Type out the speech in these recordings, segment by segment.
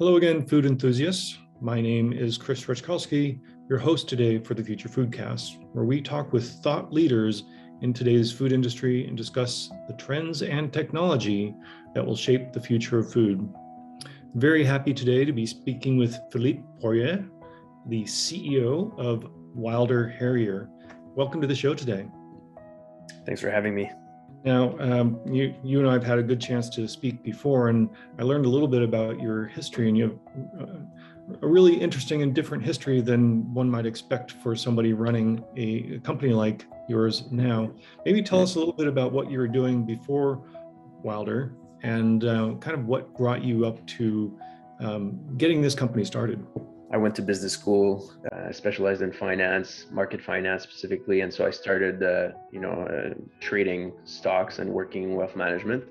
Hello again, food enthusiasts. My name is Chris Ruchkowski, your host today for the Future Foodcast, where we talk with thought leaders in today's food industry and discuss the trends and technology that will shape the future of food. Very happy today to be speaking with Philippe Poirier, the CEO of Wilder Harrier. Welcome to the show today. Thanks for having me. Now, um, you, you and I have had a good chance to speak before, and I learned a little bit about your history, and you have uh, a really interesting and different history than one might expect for somebody running a, a company like yours now. Maybe tell us a little bit about what you were doing before Wilder and uh, kind of what brought you up to um, getting this company started. I went to business school, uh, specialized in finance, market finance specifically, and so I started, uh, you know, uh, trading stocks and working in wealth management,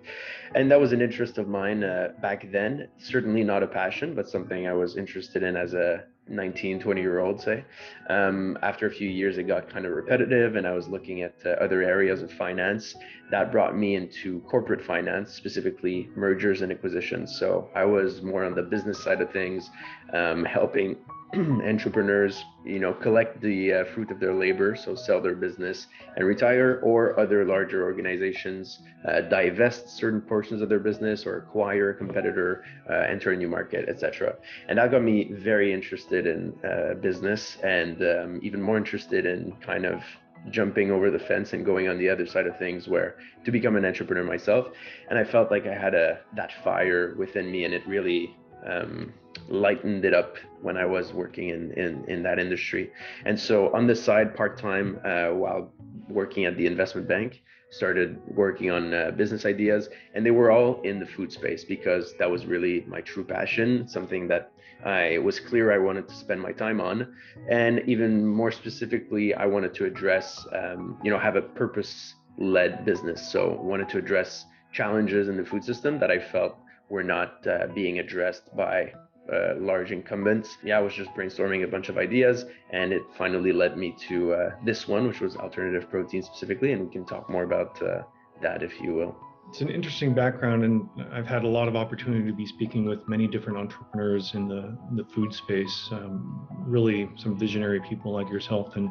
and that was an interest of mine uh, back then. Certainly not a passion, but something I was interested in as a 19 20 year old say. Um, after a few years it got kind of repetitive and i was looking at uh, other areas of finance. That brought me into corporate finance specifically mergers and acquisitions. So i was more on the business side of things um, helping entrepreneurs, you know, collect the uh, fruit of their labor, so sell their business and retire, or other larger organizations uh, divest certain portions of their business or acquire a competitor, uh, enter a new market, etc. And that got me very interested in uh, business and um, even more interested in kind of jumping over the fence and going on the other side of things where to become an entrepreneur myself and i felt like i had a that fire within me and it really um, lightened it up when I was working in, in, in that industry. And so on the side, part time, uh, while working at the investment bank, started working on uh, business ideas, and they were all in the food space because that was really my true passion, something that I was clear I wanted to spend my time on, and even more specifically, I wanted to address, um, you know, have a purpose-led business. So wanted to address challenges in the food system that I felt were not uh, being addressed by uh, large incumbents. Yeah, I was just brainstorming a bunch of ideas, and it finally led me to uh, this one, which was alternative protein specifically, and we can talk more about uh, that if you will. It's an interesting background, and I've had a lot of opportunity to be speaking with many different entrepreneurs in the, the food space, um, really some visionary people like yourself. And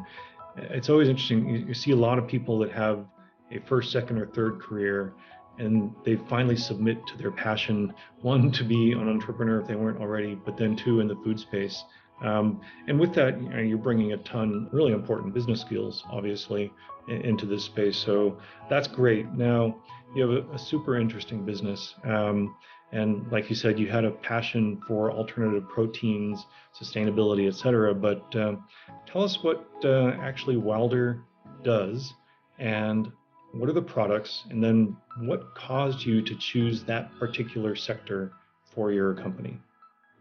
it's always interesting. You, you see a lot of people that have a first, second, or third career and they finally submit to their passion one to be an entrepreneur if they weren't already but then two in the food space. Um, and with that you you're bringing a ton really important business skills obviously into this space so that's great. Now you have a, a super interesting business um, and like you said you had a passion for alternative proteins sustainability et cetera but uh, tell us what uh, actually wilder does and what are the products, and then what caused you to choose that particular sector for your company?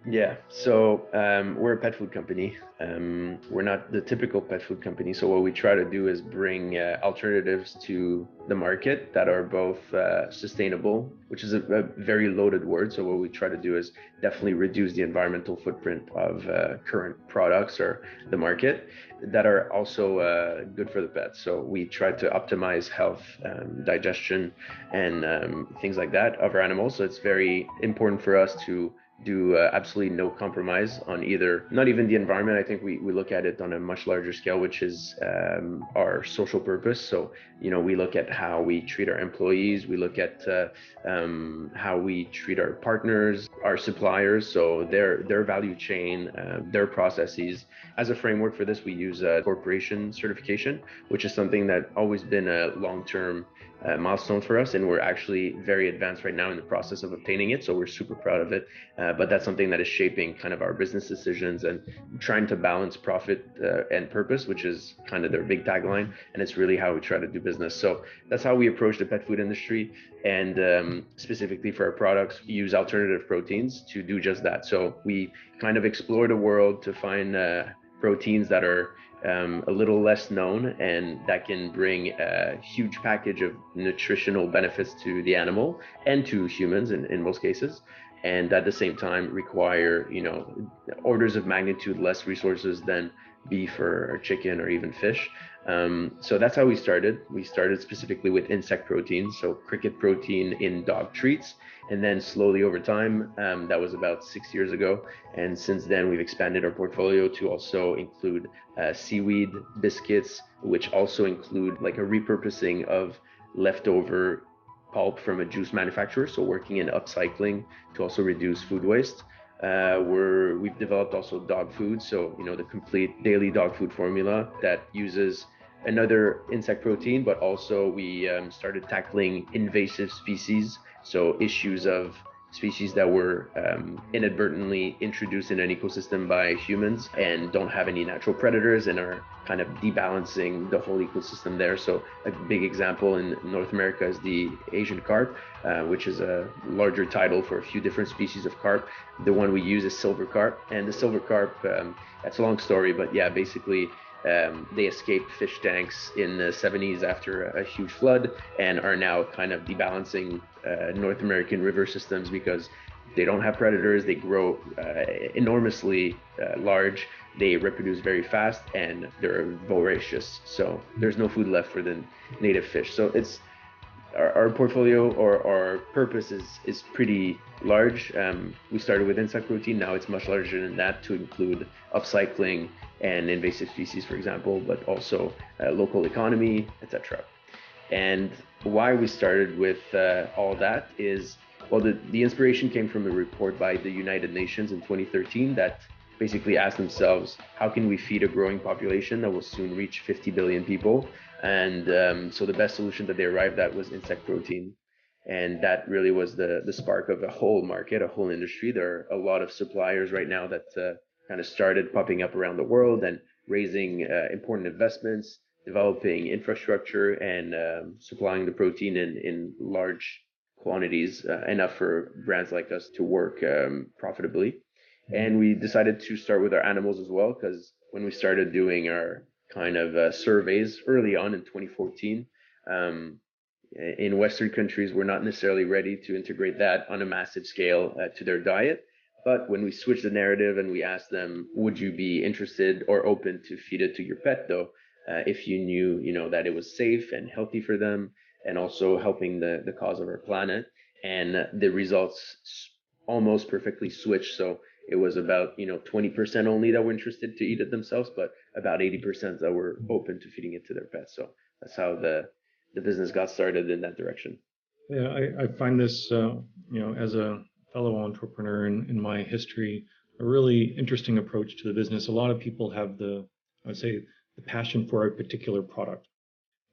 Yeah, so um, we're a pet food company. Um, we're not the typical pet food company. So what we try to do is bring uh, alternatives to the market that are both uh, sustainable, which is a, a, very loaded word. So what we try to do is definitely reduce the environmental footprint of uh, current products or the market that are also uh, good for the pets. So we try to optimize health, um, digestion, and um, things like that of our animals. So it's very important for us to do uh, absolutely no compromise on either not even the environment. I think we, we look at it on a much larger scale which is um, our social purpose. So you know we look at how we treat our employees. We look at uh, um, how we treat our partners our suppliers. So their their value chain uh, their processes. As a framework for this we use B Corporation certification which is something that always been a long-term uh, milestone for us, and we're actually very advanced right now in the process of obtaining it. So we're super proud of it. Uh, but that's something that is shaping kind of our business decisions and trying to balance profit uh, and purpose, which is kind of their big tagline. And it's really how we try to do business. So that's how we approach the pet food industry, and um, specifically for our products, use alternative proteins to do just that. So we kind of explore the world to find uh, proteins that are um, a little less known and that can bring a huge package of nutritional benefits to the animal and to humans in, in most cases and at the same time require you know orders of magnitude less resources than beef or, or chicken or even fish. Um, so that's how we started. We started specifically with insect protein, so cricket protein in dog treats. And then slowly over time, um, that was about six years ago. And since then, we've expanded our portfolio to also include uh, seaweed biscuits, which also include like a repurposing of leftover pulp from a juice manufacturer. So working in upcycling to also reduce food waste. Uh, we're we've developed also dog food, so you know the complete daily dog food formula that uses another insect protein, but also we um, started tackling invasive species, so issues of species that were um, inadvertently introduced in an ecosystem by humans and don't have any natural predators and are kind of debalancing the whole ecosystem there. So a big example in North America is the Asian carp, uh, which is a larger title for a few different species of carp. The one we use is silver carp, and the silver carp, um, that's a long story, but yeah, basically um, they escaped fish tanks in the 70s after a huge flood and are now kind of debalancing uh, North American river systems because they don't have predators. They grow uh, enormously uh, large. They reproduce very fast and they're voracious. So there's no food left for the native fish. So it's our, our portfolio or our purpose is is pretty large. Um, we started with insect protein. Now it's much larger than that to include upcycling and invasive species, for example, but also uh, local economy, etc. And why we started with uh, all that is, well, the, the inspiration came from a report by the United Nations in 2013 that basically asked themselves, how can we feed a growing population that will soon reach 50 billion people? And um, so the best solution that they arrived at was insect protein. And that really was the, the spark of a whole market, a whole industry. There are a lot of suppliers right now that uh, kind of started popping up around the world and raising uh, important investments, developing infrastructure, and um, supplying the protein in, in large quantities, uh, enough for brands like us to work um, profitably. And we decided to start with our animals as well, because when we started doing our kind of uh, surveys early on in 2014, um, in Western countries, we're not necessarily ready to integrate that on a massive scale uh, to their diet. But when we switch the narrative and we ask them, would you be interested or open to feed it to your pet though, uh, if you knew, you know, that it was safe and healthy for them and also helping the, the cause of our planet. And the results almost perfectly switched. So it was about, you know, 20% only that were interested to eat it themselves, but about 80% that were open to feeding it to their pets. So that's how the, the business got started in that direction. Yeah, I, I find this, uh, you know, as a fellow entrepreneur in, in my history, a really interesting approach to the business. A lot of people have the, I would say, the passion for a particular product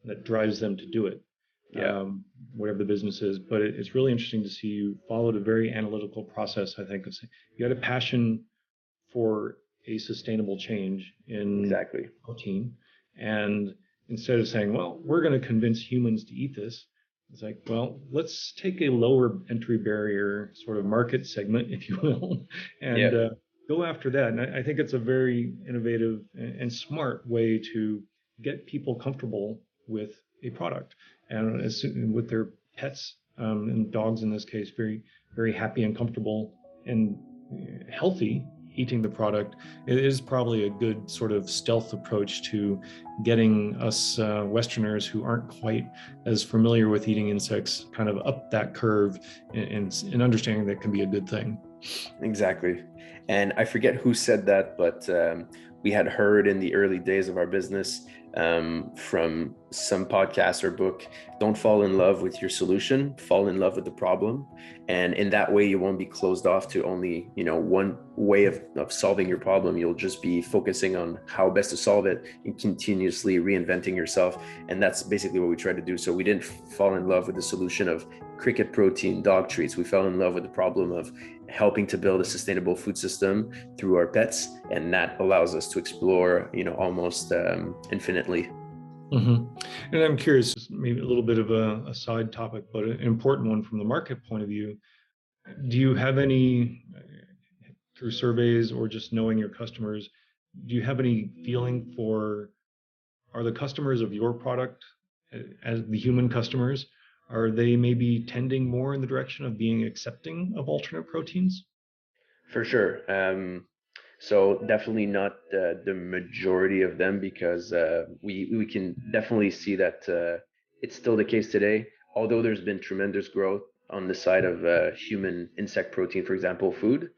that drives them to do it, yeah. um, whatever the business is. But it, it's really interesting to see you followed a very analytical process. I think of you had a passion for a sustainable change in exactly protein, and instead of saying, "Well, we're going to convince humans to eat this," It's like, well, let's take a lower entry barrier sort of market segment, if you will, and yeah. uh, go after that. And I, I, think it's a very innovative and smart way to get people comfortable with a product and as, with their pets um, and dogs in this case, very, very happy and comfortable and healthy eating the product, it is probably a good sort of stealth approach to getting us uh, Westerners who aren't quite as familiar with eating insects kind of up that curve and, and, understanding that can be a good thing. Exactly. And I forget who said that, but um, we had heard in the early days of our business um, from some podcast or book don't fall in love with your solution fall in love with the problem. And in that way you won't be closed off to only you know one way of, of solving your problem. You'll just be focusing on how best to solve it and continuously reinventing yourself. And that's basically what we try to do. So we didn't fall in love with the solution of cricket protein dog treats. We fell in love with the problem of helping to build a sustainable food system through our pets. And that allows us to explore you know almost um, Mm-hmm. And I'm curious, maybe a little bit of a, a, side topic, but an important one from the market point of view. Do you have any, through surveys or just knowing your customers, do you have any feeling for are the customers of your product, as the human customers, are they maybe tending more in the direction of being accepting of alternate proteins? For sure. Um, So definitely not uh, the majority of them because uh, we we can definitely see that uh, it's still the case today. Although there's been tremendous growth on the side of uh, human insect protein, for example, food.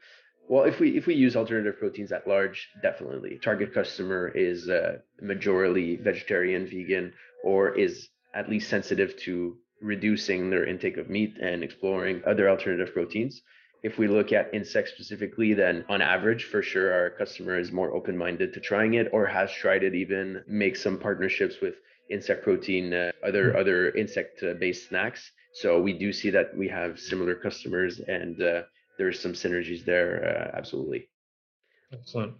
Well, if we if we use alternative proteins at large, definitely target customer is uh, majorly vegetarian, vegan, or is at least sensitive to reducing their intake of meat and exploring other alternative proteins. If we look at insects specifically, then on average, for sure, our customer is more open minded to trying it or has tried it, even make some partnerships with insect protein, uh, other hmm. other insect based snacks. So we do see that we have similar customers and uh, there's some synergies there, uh, absolutely. Excellent.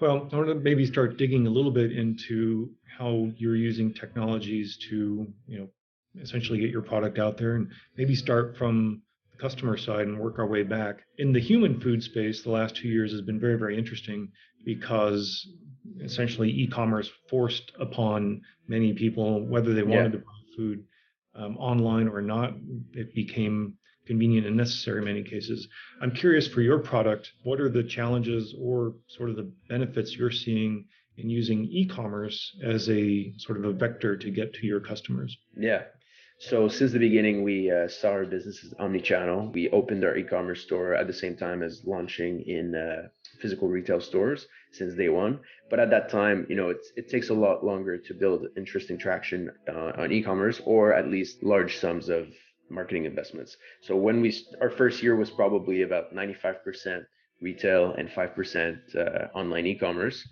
Well, I want to maybe start digging a little bit into how you're using technologies to, you know, essentially get your product out there and maybe start from customer side and work our way back. In the human food space, the last two years has been very, very interesting because essentially e-commerce forced upon many people, whether they wanted yeah. to buy food um, online or not, it became convenient and necessary in many cases. I'm curious for your product, what are the challenges or sort of the benefits you're seeing in using e-commerce as a sort of a vector to get to your customers? Yeah. So since the beginning, we uh, saw our business as omni-channel. We opened our e-commerce store at the same time as launching in uh, physical retail stores since day one. But at that time, you know, it takes a lot longer to build interesting traction uh, on e-commerce or at least large sums of marketing investments. So when we our first year was probably about 95% retail and 5% uh, online e-commerce.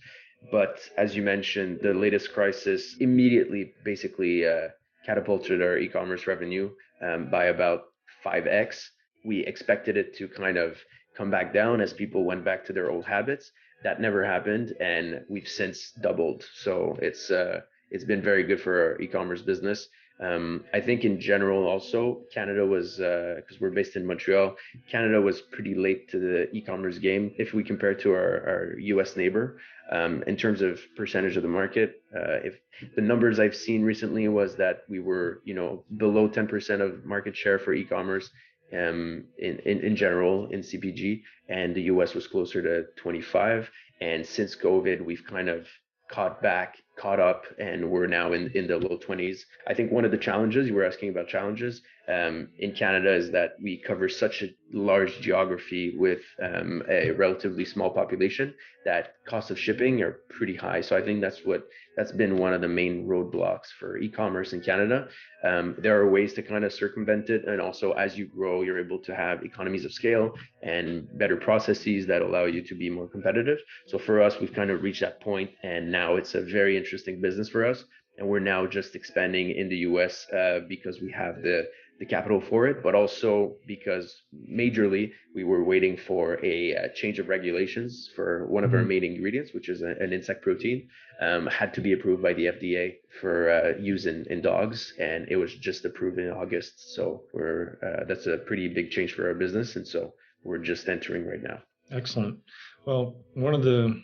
But as you mentioned, the latest crisis immediately basically uh, catapulted our e-commerce revenue um, by about 5x. We expected it to kind of come back down as people went back to their old habits. That never happened, and we've since doubled. So it's uh, it's been very good for our e-commerce business. Um, I think in general also Canada was because uh, we're based in Montreal. Canada was pretty late to the e-commerce game if we compare to our, our U.S. neighbor um, in terms of percentage of the market. Uh, if the numbers I've seen recently was that we were, you know, below 10% of market share for e-commerce um, in, in, in general in CPG, and the US was closer to 25. And since COVID, we've kind of caught back, caught up, and we're now in, in the low 20s. I think one of the challenges you were asking about challenges um, in Canada is that we cover such a large geography with um, a relatively small population that costs of shipping are pretty high. So I think that's what that's been one of the main roadblocks for e-commerce in Canada. Um, there are ways to kind of circumvent it, and also as you grow, you're able to have economies of scale and better processes that allow you to be more competitive. So for us, we've kind of reached that point, and now it's a very interesting business for us. And we're now just expanding in the US uh, because we have the the capital for it, but also because majorly we were waiting for a, a uh, change of regulations for one of mm-hmm. our main ingredients, which is a, an insect protein, um, had to be approved by the FDA for uh, use in, in dogs, and it was just approved in August. So we're uh, that's a pretty big change for our business, and so we're just entering right now. Excellent. Well, one of the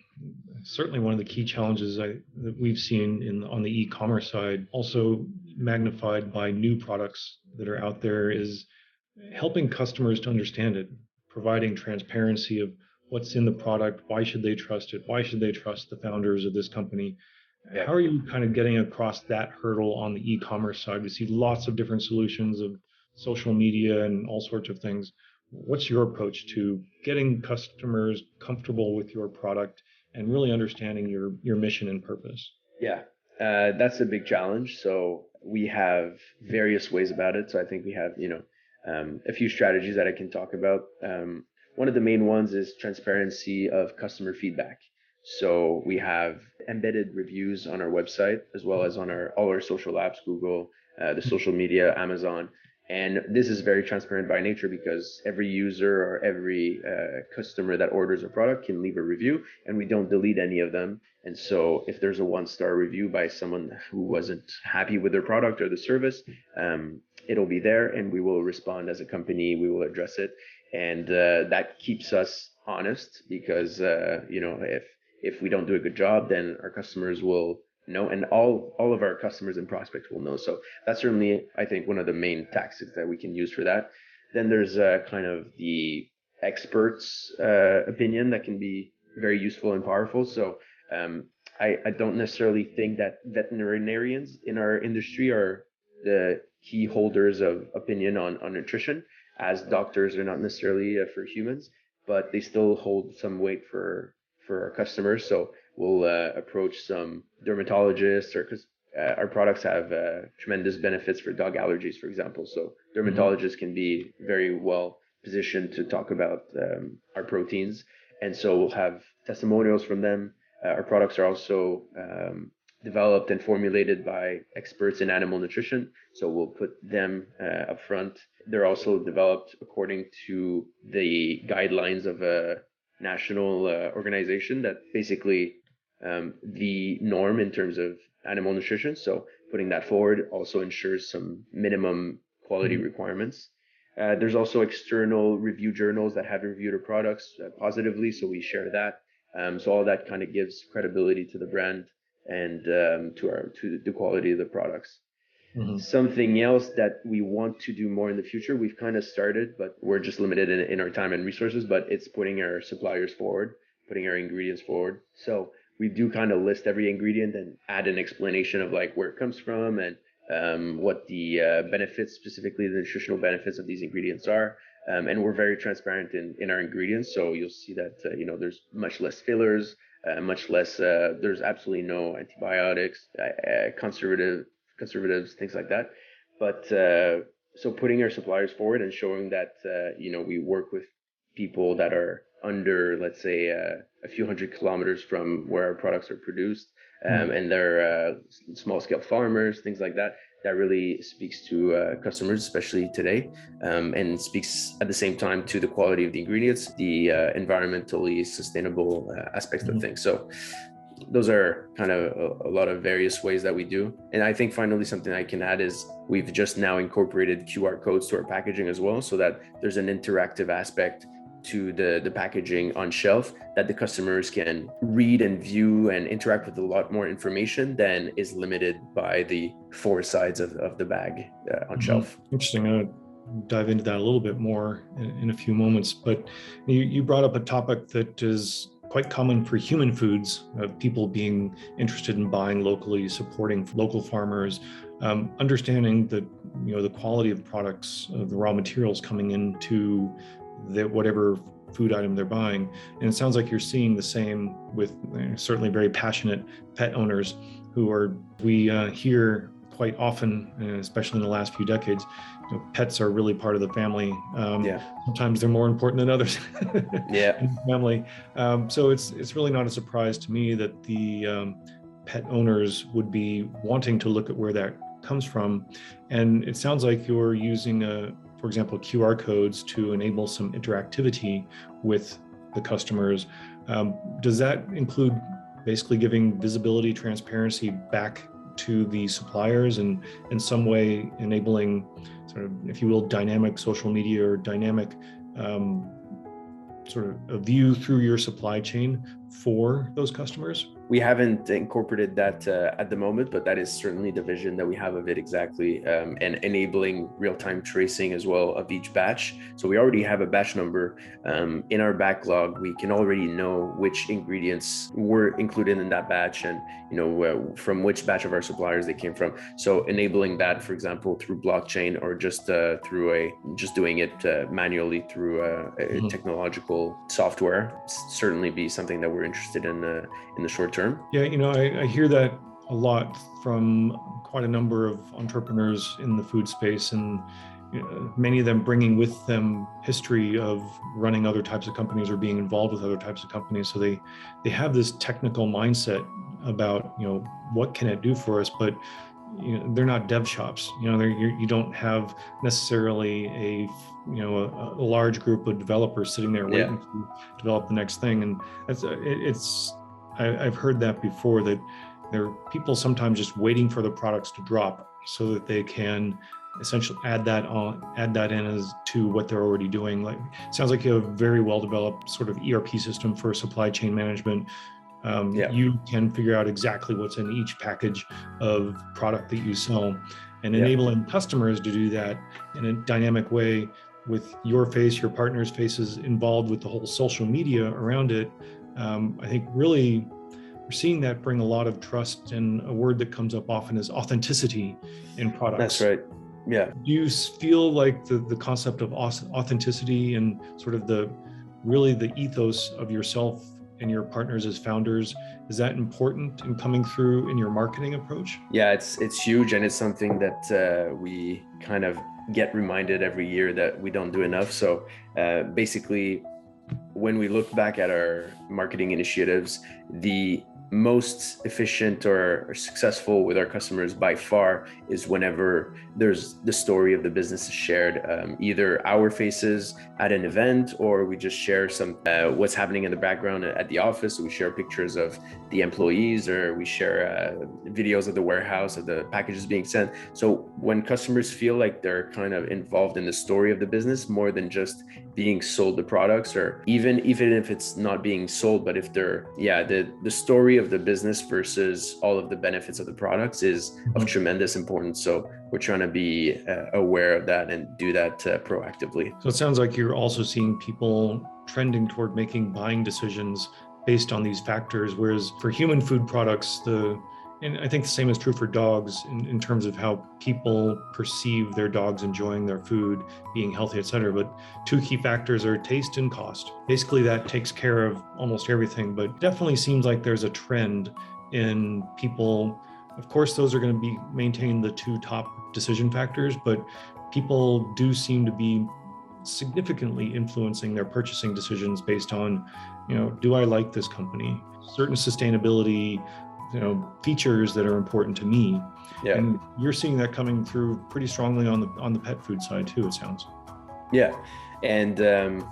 certainly one of the key challenges I, that we've seen in on the e-commerce side, also magnified by new products that are out there, is helping customers to understand it, providing transparency of what's in the product, why should they trust it, why should they trust the founders of this company. How are you kind of getting across that hurdle on the e-commerce side? We see lots of different solutions of social media and all sorts of things. What's your approach to getting customers comfortable with your product and really understanding your your mission and purpose? Yeah. Uh, that's a big challenge. So we have various ways about it. So i think we have you know um, a few strategies that i can talk about. Um, one of the main ones is transparency of customer feedback. So we have embedded reviews on our website as well as on our all our social apps google uh, the social media amazon and this is very transparent by nature because every user or every uh, customer that orders a product can leave a review and we don't delete any of them. And so if there's a one star review by someone who wasn't happy with their product or the service, um, it'll be there and we will respond as a company. We will address it. And uh, that keeps us honest because, uh, you know, if, if we don't do a good job, then our customers will know and all all of our customers and prospects will know so that's certainly i think one of the main tactics that we can use for that then there's uh, kind of the experts uh, opinion that can be very useful and powerful. So um, I, I don't necessarily think that veterinarians in our industry are the key holders of opinion on, on nutrition, as doctors are not necessarily uh, for humans, but they still hold some weight for for our customers. So we'll uh, approach some dermatologists or because uh, our products have uh, tremendous benefits for dog allergies, for example. So dermatologists mm-hmm. can be very well positioned to talk about um, our proteins, and so we'll have testimonials from them. Uh, our products are also um, developed and formulated by experts in animal nutrition, so we'll put them uh, up front. They're also developed according to the guidelines of a national uh, organization that basically um, the norm in terms of animal nutrition. So putting that forward also ensures some minimum quality mm-hmm. requirements. Uh, there's also external review journals that have reviewed our products uh, positively, so we share that. Um, so all that kind of gives credibility to the brand and um, to our to the quality of the products. Mm-hmm. Something else that we want to do more in the future, we've kind of started, but we're just limited in, in our time and resources. But it's putting our suppliers forward, putting our ingredients forward. So we do kind of list every ingredient and add an explanation of like where it comes from and um, what the uh, benefits, specifically the nutritional benefits of these ingredients are. Um, and we're very transparent in, in our ingredients. So you'll see that, uh, you know, there's much less fillers, uh, much less, uh, there's absolutely no antibiotics, uh, uh, conservative, conservatives, things like that. But so putting our suppliers forward and showing that, you know, we work with people that are under, let's say, uh, a few hundred kilometers from where our products are produced, um, mm-hmm. and they're uh, small scale farmers, things like that. That really speaks to uh, customers, especially today, um, and speaks at the same time to the quality of the ingredients, the uh, environmentally sustainable uh, aspects mm-hmm. of things. So, those are kind of a, a, lot of various ways that we do. And I think finally something I can add is we've just now incorporated QR codes to our packaging as well, so that there's an interactive aspect to the, the packaging on shelf that the customers can read and view and interact with a lot more information than is limited by the four sides of, of the bag uh, on mm-hmm. shelf. Interesting. I'll dive into that a little bit more in, in a few moments. But you, you brought up a topic that is quite common for human foods, uh, people being interested in buying locally, supporting local farmers, um, understanding the you know the quality of products, of the raw materials coming into that whatever food item they're buying. And it sounds like you're seeing the same with uh, certainly very passionate pet owners who are, we uh, hear quite often, uh, especially in the last few decades, you know, pets are really part of the family. Um, yeah. Sometimes they're more important than others. yeah. In the family. Um, so it's it's really not a surprise to me that the um, pet owners would be wanting to look at where that comes from, and it sounds like you're using a, for example, QR codes to enable some interactivity with the customers. Um, does that include basically giving visibility, transparency back to the suppliers and in some way enabling sort of, if you will, dynamic social media or dynamic um, sort of a view through your supply chain for those customers? We haven't incorporated that uh, at the moment, but that is certainly the vision that we have of it exactly, um, and enabling real-time tracing as well of each batch. So we already have a batch number um, in our backlog. We can already know which ingredients were included in that batch, and you know uh, from which batch of our suppliers they came from. So enabling that, for example, through blockchain or just uh, through a just doing it uh, manually through a, a mm-hmm. technological software certainly be something that we're interested in uh, in the short term. Yeah, you know, I, I hear that a lot from quite a number of entrepreneurs in the food space and you know, many of them bringing with them history of running other types of companies or being involved with other types of companies so they they have this technical mindset about you know what can it do for us but you know, they're not dev shops you know you you don't have necessarily a you know a, a, large group of developers sitting there waiting yeah. to develop the next thing and it's it, it's I, have heard that before that there are people sometimes just waiting for the products to drop so that they can essentially add that on add that in as to what they're already doing. Like sounds like you have a very well developed sort of erp system for supply chain management. Um, yeah. you can figure out exactly what's in each package of product that you sell. And enabling customers to do that in a dynamic way with your face, your partner's faces involved with the whole social media around it, um, I think really we're seeing that bring a lot of trust. And a word that comes up often is authenticity in products. That's right. Yeah. Do you feel like the, the concept of authenticity and sort of the really the ethos of yourself and your partners as founders is that important in coming through in your marketing approach yeah it's it's huge and it's something that uh, we kind of get reminded every year that we don't do enough so uh, basically when we look back at our marketing initiatives the most efficient or, successful with our customers by far is whenever there's the story of the business is shared um, either our faces at an event or we just share some uh, what's happening in the background at the office. We share pictures of the employees or we share uh, videos of the warehouse of the packages being sent. So when customers feel like they're kind of involved in the story of the business more than just being sold the products or even even if it's not being sold but if they're yeah the the story of the business versus all of the benefits of the products is of mm-hmm. tremendous importance so we're trying to be uh, aware of that and do that uh, proactively so it sounds like you're also seeing people trending toward making buying decisions based on these factors whereas for human food products the and I think the same is true for dogs in, in terms of how people perceive their dogs enjoying their food, being healthy, etc. But two key factors are taste and cost. Basically, that takes care of almost everything, but definitely seems like there's a trend in people. Of course, those are going to be maintaining the two top decision factors, but people do seem to be significantly influencing their purchasing decisions based on, you know, do I like this company? Certain sustainability you know features that are important to me. Yeah. And you're seeing that coming through pretty strongly on the on the pet food side too it sounds. Yeah. And um,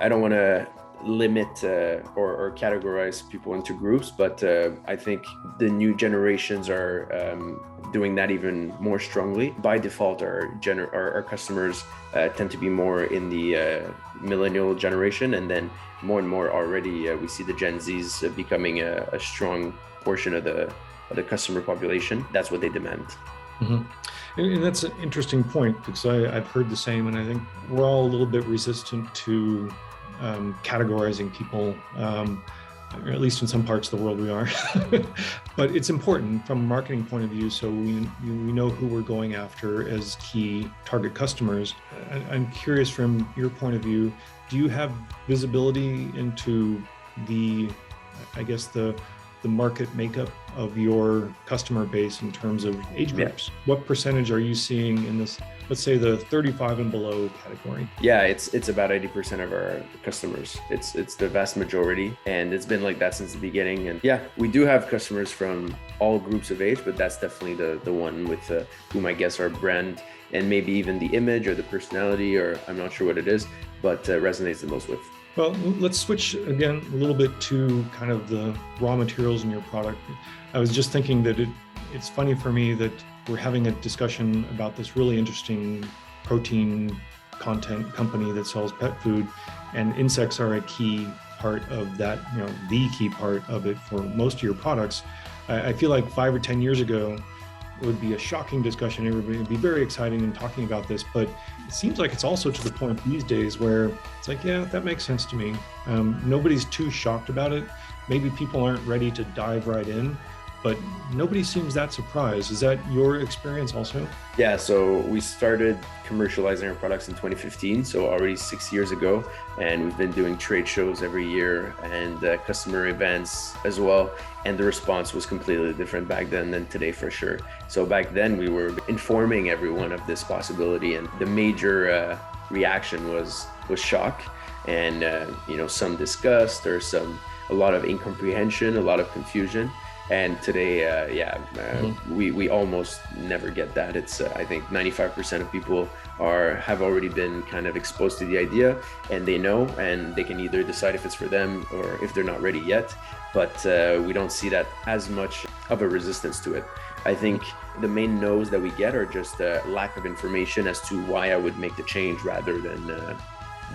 i don't want to limit uh, or, or, categorize people into groups but uh, i think the new generations are um, doing that even more strongly by default our, gener- our, our customers uh, tend to be more in the uh, millennial generation and then more and more already uh, we see the gen z's becoming a, a strong portion of the of the customer population. That's what they demand. Mm-hmm. And, and, that's an interesting point because I, have heard the same, and I think we're all a little bit resistant to um, categorizing people. Um, or at least in some parts of the world we are. but it's important from a marketing point of view, so we we know who we're going after as key target customers. I'm curious from your point of view, do you have visibility into the, I guess the the market makeup of your customer base in terms of age groups? Yeah. What percentage are you seeing in this, let's say the 35 and below category? Yeah, it's it's about 80% of our customers. It's it's the vast majority and it's been like that since the beginning and yeah, we do have customers from all groups of age, but that's definitely the the one with uh, whom I guess our brand and maybe even the image or the personality or I'm not sure what it is, but uh, resonates the most with. Well, let's switch again a little bit to kind of the raw materials in your product. I was just thinking that it, it's funny for me that we're having a discussion about this really interesting protein content company that sells pet food, and insects are a key part of that, you know, the key part of it for most of your products. I, I feel like five or 10 years ago, it would be a shocking discussion. Everybody would be very exciting in talking about this, but it seems like it's also to the point these days where it's like, yeah, that makes sense to me. Um, nobody's too shocked about it. Maybe people aren't ready to dive right in, but nobody seems that surprised. Is that your experience also? Yeah, so we started commercializing our products in 2015, so already six years ago, and we've been doing trade shows every year and uh, customer events as well. And the response was completely different back then than today, for sure. So back then, we were informing everyone of this possibility, and the major uh, reaction was was shock, and uh, you know some disgust or some a lot of incomprehension, a lot of confusion and today uh, yeah uh, mm-hmm. we, we almost never get that it's uh, i think 95% of people are have already been kind of exposed to the idea and they know and they can either decide if it's for them or if they're not ready yet but uh, we don't see that as much of a resistance to it i think the main no's that we get are just a lack of information as to why i would make the change rather than uh,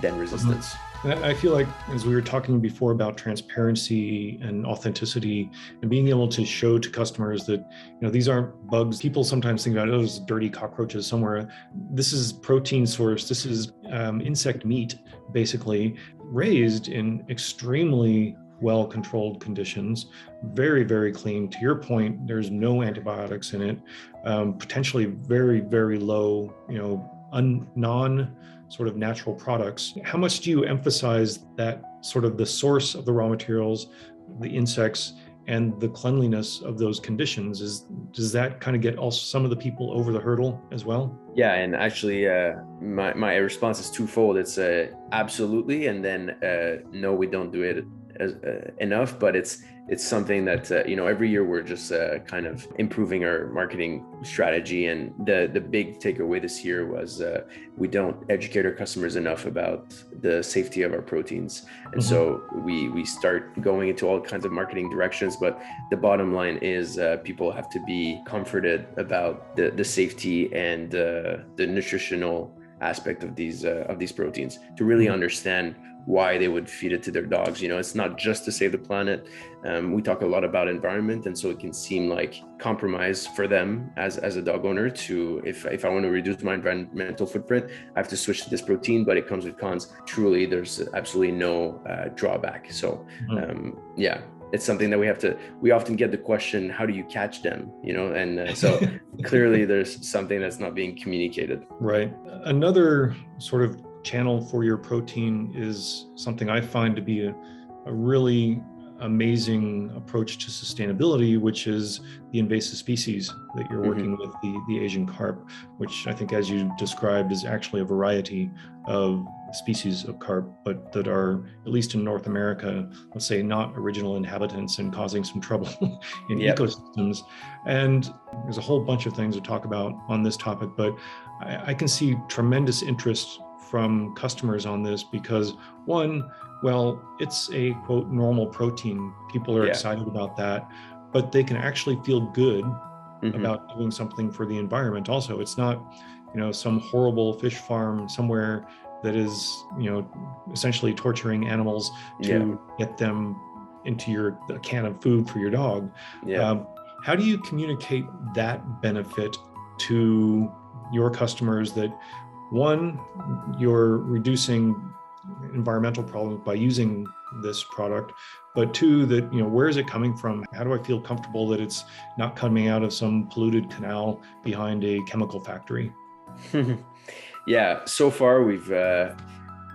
than resistance mm-hmm. I feel like as we were talking before about transparency and authenticity and being able to show to customers that you know these aren't bugs. People sometimes think about oh, those dirty cockroaches somewhere. This is protein source. This is um, insect meat, basically raised in extremely well controlled conditions, very, very clean. To your point, there's no antibiotics in it, um, potentially very, very low, you know, un, non sort of natural products. How much do you emphasize that sort of the source of the raw materials, the insects, and the cleanliness of those conditions? Is does that kind of get also some of the people over the hurdle as well? Yeah and actually uh, my, my response is twofold. It's uh, absolutely and then uh, no we don't do it as, uh, enough, but it's it's something that uh, you know every year we're just uh, kind of improving our marketing strategy. And the the big takeaway this year was uh, we don't educate our customers enough about the safety of our proteins, and mm-hmm. so we we start going into all kinds of marketing directions. But the bottom line is uh, people have to be comforted about the the safety and uh, the nutritional aspect of these of these proteins to really mm-hmm. understand why they would feed it to their dogs. You know, it's not just to save the planet. Um, we talk a lot about environment, and so it can seem like compromise for them as as a dog owner. To if if I want to reduce my environmental footprint, I have to switch to this protein, but it comes with cons. Truly, there's absolutely no uh, drawback. So, mm-hmm. um, yeah. It's something that we have to. We often get the question, "How do you catch them?" You know, and uh, so clearly there's something that's not being communicated. Right. Another sort of channel for your protein is something I find to be a, a really amazing approach to sustainability, which is the invasive species that you're working mm-hmm. with, the, the Asian carp, which I think, as you described, is actually a variety of species of carp, but that are, at least in North America, let's say, not original inhabitants and causing some trouble in yep. ecosystems. And there's a whole bunch of things to talk about on this topic, but I, I can see tremendous interest from customers on this because one, well, it's a quote normal protein. People are yeah. excited about that, but they can actually feel good mm-hmm. about doing something for the environment. Also, it's not, you know, some horrible fish farm somewhere that is, you know, essentially torturing animals to yeah. get them into your can of food for your dog. Yeah. Um, how do you communicate that benefit to your customers that one, you're reducing environmental problems by using this product but two that you know where is it coming from? How do i feel comfortable that it's not coming out of some polluted canal behind a chemical factory? Yeah so far we've uh,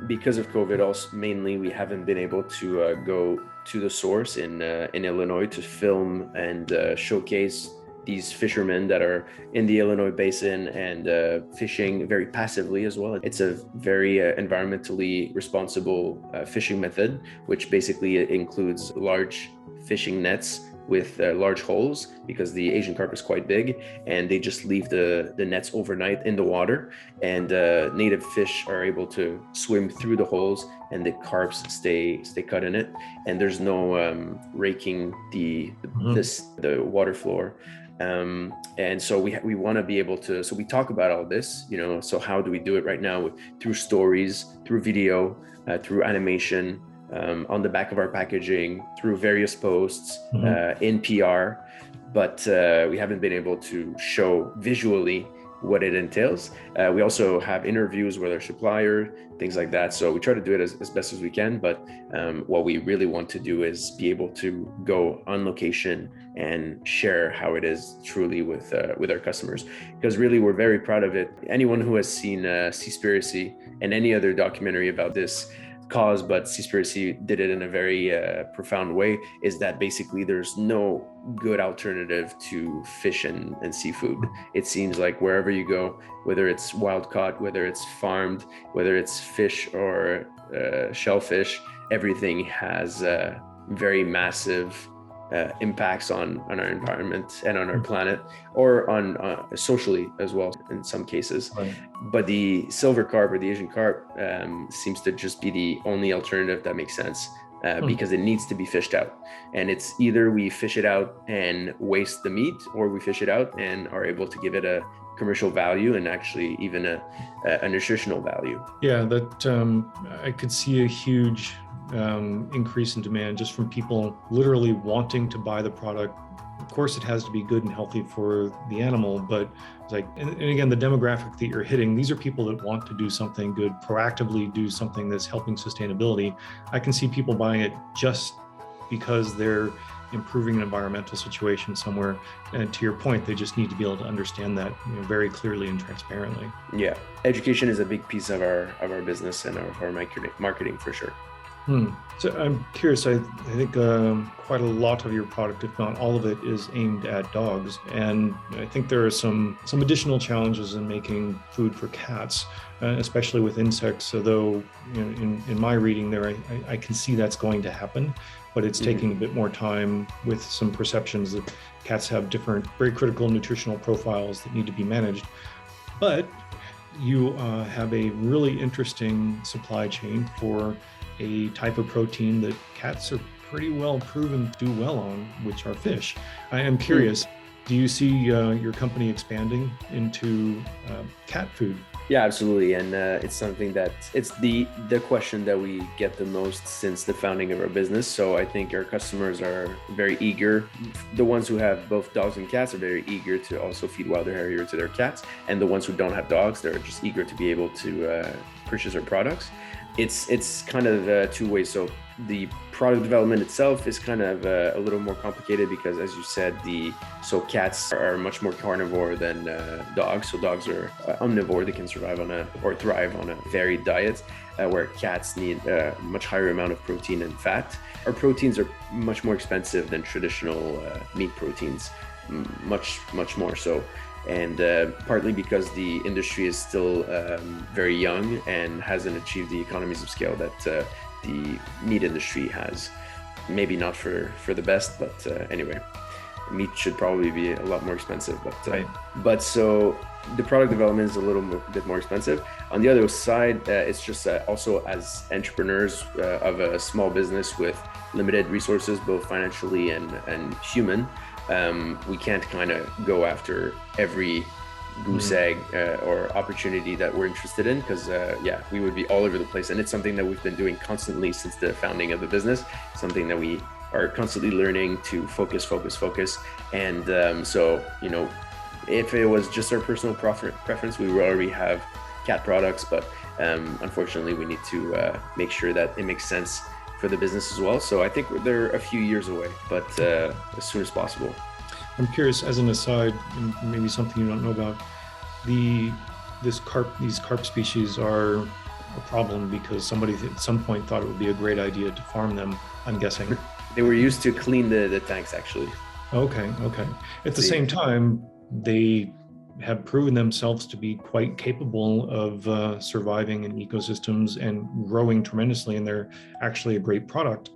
because of covid also mainly we haven't been able to uh, go to the source in uh, in illinois to film and uh, showcase these fishermen that are in the Illinois basin and uh, fishing very passively as well. It's a very uh, environmentally responsible uh, fishing method, which basically includes large fishing nets with uh, large holes because the Asian carp is quite big, and they just leave the the nets overnight in the water, and uh, native fish are able to swim through the holes, and the carps stay stay cut in it, and there's no um, raking the mm-hmm. this the water floor um, and so we we want to be able to so we talk about all this you know so how do we do it right now through stories through video uh, through animation um, on the back of our packaging through various posts mm-hmm. uh, in pr but uh, we haven't been able to show visually what it entails. Uh, we also have interviews with our supplier, things like that. So we try to do it as, as best as we can. But um, what we really want to do is be able to go on location and share how it is truly with uh, with our customers. Because really, we're very proud of it. Anyone who has seen uh, Seaspiracy and any other documentary about this cause, but Seaspiracy did it in a very uh, profound way, is that basically there's no good alternative to fish and, and seafood. It seems like wherever you go, whether it's wild caught, whether it's farmed, whether it's fish or uh, shellfish, everything has a very massive uh, impacts on on our environment and on our planet or on uh, socially as well in some cases right. but the silver carp or the asian carp um, seems to just be the only alternative that makes sense uh, hmm. because it needs to be fished out and it's either we fish it out and waste the meat or we fish it out and are able to give it a commercial value and actually even a, a nutritional value. Yeah, that um, I could see a huge um, increase in demand just from people literally wanting to buy the product. Of course, it has to be good and healthy for the animal, but it's like, and again, the demographic that you're hitting, these are people that want to do something good, proactively do something that's helping sustainability. I can see people buying it just because they're improving an environmental situation somewhere. And to your point, they just need to be able to understand that you know, very clearly and transparently. Yeah, education is a big piece of our of our business and of our marketing for sure. Hmm. So I'm curious. I, I think um, quite a lot of your product, if not all of it, is aimed at dogs, and I think there are some some additional challenges in making food for cats, uh, especially with insects. Although you know, in in my reading there, I, I can see that's going to happen, but it's mm-hmm. taking a bit more time with some perceptions that cats have different, very critical nutritional profiles that need to be managed. But you uh, have a really interesting supply chain for a type of protein that cats are pretty well proven to do well on, which are fish. I am curious, do you see uh, your company expanding into uh, cat food? Yeah, absolutely, and uh, it's something that it's the the question that we get the most since the founding of our business. So I think our customers are very eager. The ones who have both dogs and cats are very eager to also feed Wilder Harrier to their cats, and the ones who don't have dogs, they're just eager to be able to uh, purchase our products it's it's kind of uh, two ways. So the product development itself is kind of uh, a little more complicated because, as you said, the so cats are much more carnivore than uh, dogs. So dogs are uh, omnivore; they can survive on a or thrive on a varied diet, uh, where cats need a much higher amount of protein and fat. Our proteins are much more expensive than traditional uh, meat proteins, much much more so and uh, partly because the industry is still um, very young and hasn't achieved the economies of scale that uh, the meat industry has. Maybe not for for the best, but uh, anyway, meat should probably be a lot more expensive. But uh, right. but so the product development is a little more, bit more expensive. On the other side, uh, it's just uh, also as entrepreneurs of a small business with limited resources, both financially and and human um, we can't kind of go after every goose mm. egg uh, or opportunity that we're interested in because uh, yeah we would be all over the place and it's something that we've been doing constantly since the founding of the business something that we are constantly learning to focus focus focus and um, so you know if it was just our personal prefer- preference we would already have cat products but um, unfortunately we need to uh, make sure that it makes sense for the business as well. So I think they're a few years away, but uh, as soon as possible. I'm curious, as an aside, and maybe something you don't know about, the this carp these carp species are a problem because somebody at some point thought it would be a great idea to farm them. I'm guessing they were used to clean the, the tanks actually. Okay, okay. At the same time, they have proven themselves to be quite capable of uh, surviving in ecosystems and growing tremendously, and they're actually a great product.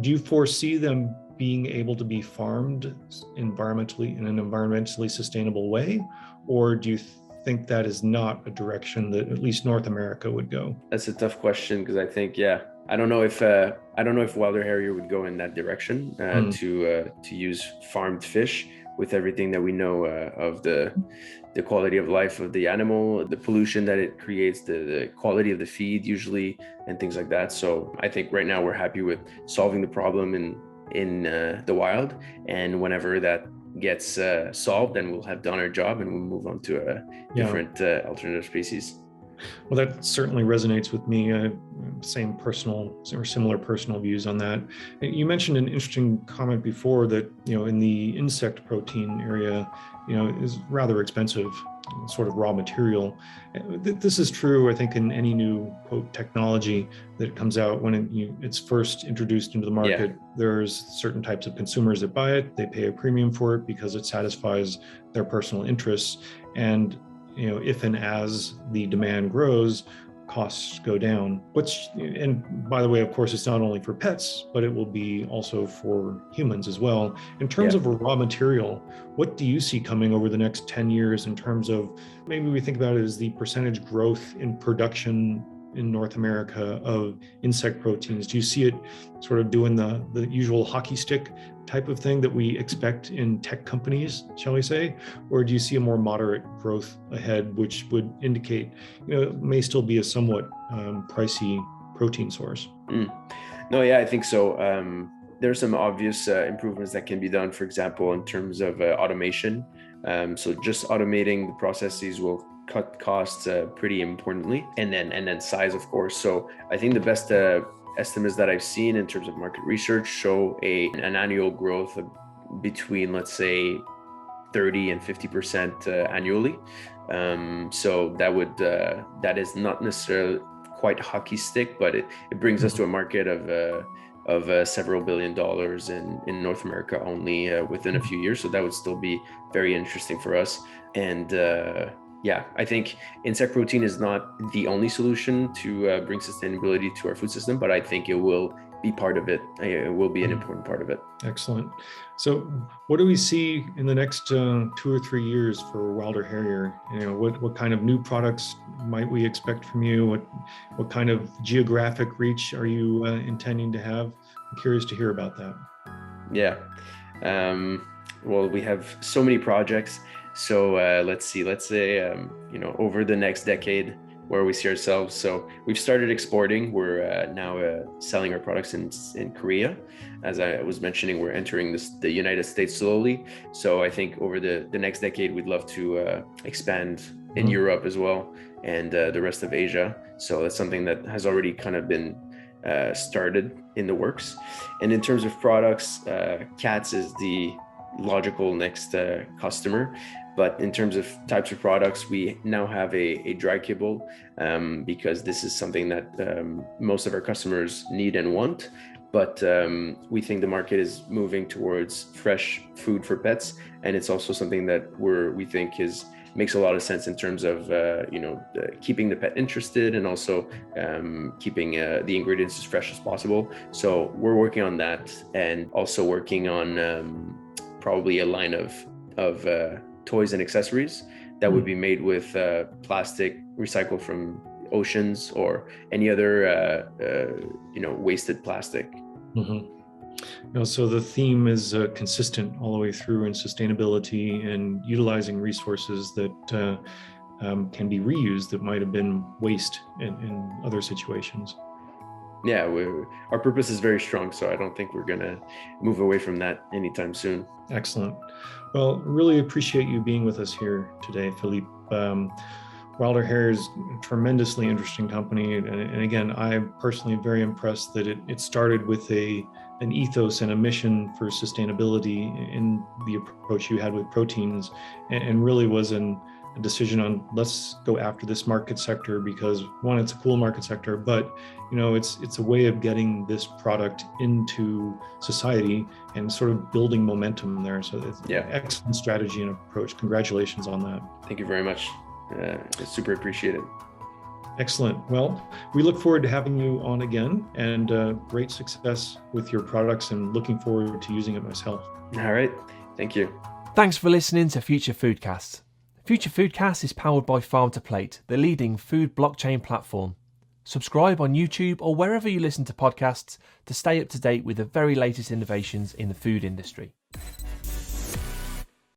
Do you foresee them being able to be farmed environmentally in an environmentally sustainable way, or do you think that is not a direction that at least North America would go? That's a tough question because I think, yeah, I don't know if uh, I don't know if Wilder Harrier would go in that direction uh, mm. to uh, to use farmed fish with everything that we know uh, of the the quality of life of the animal, the pollution that it creates, the, the quality of the feed usually, and things like that. So I think right now we're happy with solving the problem in in uh, the wild, and whenever that gets uh, solved, then we'll have done our job and we'll move on to a different yeah. Uh, alternative species. Well, that certainly resonates with me. Uh, same personal or similar personal views on that. You mentioned an interesting comment before that you know in the insect protein area, you know, is rather expensive sort of raw material. This is true, I think, in any new quote technology that comes out when it, you, it's first introduced into the market. Yeah. There's certain types of consumers that buy it. They pay a premium for it because it satisfies their personal interests. And you know, if and as the demand grows, costs go down. Which, and by the way, of course, it's not only for pets, but it will be also for humans as well. In terms yeah. of raw material, what do you see coming over the next 10 years in terms of maybe we think about it as the percentage growth in production in North America of insect proteins? Do you see it sort of doing the, the usual hockey stick type of thing that we expect in tech companies, shall we say? Or do you see a more moderate growth ahead, which would indicate, you know, it may still be a somewhat um, pricey protein source? Mm. No, yeah, I think so. Um, there are some obvious uh, improvements that can be done, for example, in terms of uh, automation. Um, so just automating the processes will cut costs uh, pretty importantly, and then and then size, of course. So I think the best uh, estimates that I've seen in terms of market research show a an annual growth between let's say 30 and 50 percent uh, annually. Um, so that would uh, that is not necessarily quite hockey stick, but it, it brings us to a market of uh, of uh, several billion dollars in, in North America only uh, within a few years. So that would still be very interesting for us. And uh, yeah, I think insect protein is not the only solution to uh, bring sustainability to our food system, but I think it will be part of it. It will be an mm-hmm. important part of it. Excellent. So, what do we see in the next uh, two or three years for Wilder Harrier? You know, what what kind of new products might we expect from you? What what kind of geographic reach are you uh, intending to have? I'm curious to hear about that. Yeah. Um, well, we have so many projects. So uh, let's see. Let's say um, you know over the next decade, where we see ourselves. So we've started exporting. We're uh, now uh, selling our products in in Korea. As I was mentioning, we're entering this, the United States slowly. So I think over the the next decade, we'd love to uh, expand in mm-hmm. Europe as well and uh, the rest of Asia. So that's something that has already kind of been uh, started in the works. And in terms of products, uh, Cats is the logical next customer but in terms of types of products, we now have a, a dry kibble um, because this is something that um, most of our customers need and want. But um, we think the market is moving towards fresh food for pets, and it's also something that we're we think is makes a lot of sense in terms of uh, you know keeping the pet interested and also um, keeping uh, the ingredients as fresh as possible. So we're working on that, and also working on um, probably a line of of uh, toys and accessories that would hmm. be made with uh, plastic recycled from oceans or any other uh, uh, you know wasted plastic. Mm-hmm. You know, so the theme is uh, consistent all the way through in sustainability and utilizing resources that uh, um, can be reused that might have been waste in, in other situations. Yeah, our purpose is very strong, so I don't think we're going to move away from that anytime soon. Excellent. Well, really appreciate you being with us here today, Philippe. Um, Wilder Harrier is a tremendously interesting company, and, and, again, I'm personally very impressed that it, it started with a an ethos and a mission for sustainability in the approach you had with proteins, and, and really was an a decision on let's go after this market sector because one it's a cool market sector but you know it's it's a way of getting this product into society and sort of building momentum there. So it's yeah. excellent strategy and approach. Congratulations on that. Thank you very much. Uh, super appreciated. Excellent. Well we look forward to having you on again and uh, great success with your products and looking forward to using it myself. All right. Thank you. Thanks for listening to future foodcasts Future Foodcast is powered by Farm to Plate, the leading food blockchain platform. Subscribe on YouTube or wherever you listen to podcasts to stay up to date with the very latest innovations in the food industry.